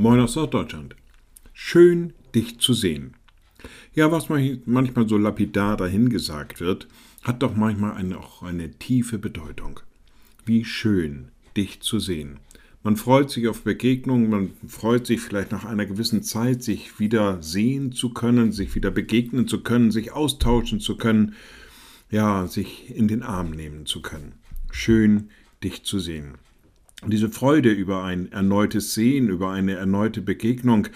Moin aus Norddeutschland. Schön, dich zu sehen. Ja, was manchmal so lapidar dahingesagt wird, hat doch manchmal eine, auch eine tiefe Bedeutung. Wie schön, dich zu sehen. Man freut sich auf Begegnungen, man freut sich vielleicht nach einer gewissen Zeit, sich wieder sehen zu können, sich wieder begegnen zu können, sich austauschen zu können, ja, sich in den Arm nehmen zu können. Schön, dich zu sehen. Diese Freude über ein erneutes Sehen, über eine erneute Begegnung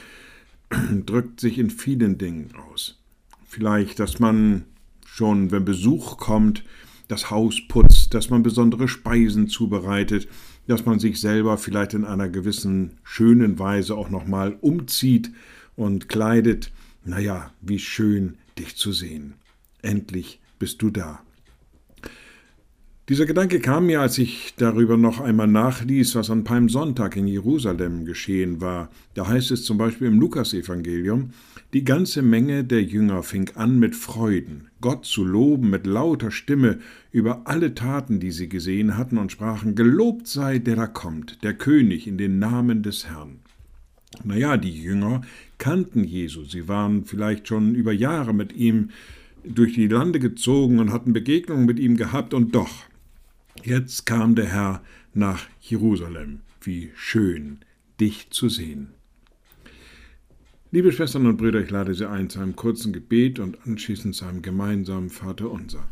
drückt sich in vielen Dingen aus. Vielleicht, dass man schon, wenn Besuch kommt, das Haus putzt, dass man besondere Speisen zubereitet, dass man sich selber vielleicht in einer gewissen schönen Weise auch nochmal umzieht und kleidet. Naja, wie schön, dich zu sehen. Endlich bist du da. Dieser Gedanke kam mir, als ich darüber noch einmal nachließ, was an Palmsonntag in Jerusalem geschehen war. Da heißt es zum Beispiel im Lukasevangelium, die ganze Menge der Jünger fing an mit Freuden, Gott zu loben mit lauter Stimme über alle Taten, die sie gesehen hatten, und sprachen, Gelobt sei der da kommt, der König in den Namen des Herrn. Naja, die Jünger kannten Jesus, sie waren vielleicht schon über Jahre mit ihm durch die Lande gezogen und hatten Begegnungen mit ihm gehabt, und doch, Jetzt kam der Herr nach Jerusalem. Wie schön, dich zu sehen. Liebe Schwestern und Brüder, ich lade Sie ein zu einem kurzen Gebet und anschließend zu einem gemeinsamen Vater unser.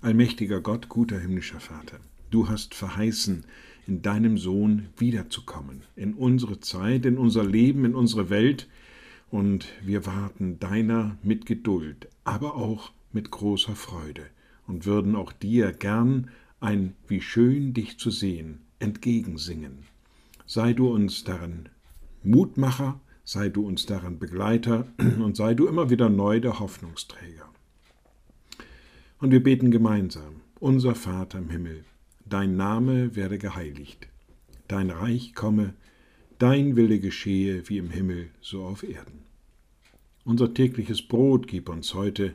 Allmächtiger Gott, guter himmlischer Vater, du hast verheißen, in deinem Sohn wiederzukommen, in unsere Zeit, in unser Leben, in unsere Welt, und wir warten deiner mit Geduld, aber auch mit großer Freude und würden auch dir gern ein Wie schön dich zu sehen entgegensingen. Sei du uns darin Mutmacher, sei du uns darin Begleiter und sei du immer wieder neu der Hoffnungsträger. Und wir beten gemeinsam, unser Vater im Himmel, dein Name werde geheiligt, dein Reich komme, dein Wille geschehe wie im Himmel so auf Erden. Unser tägliches Brot gib uns heute,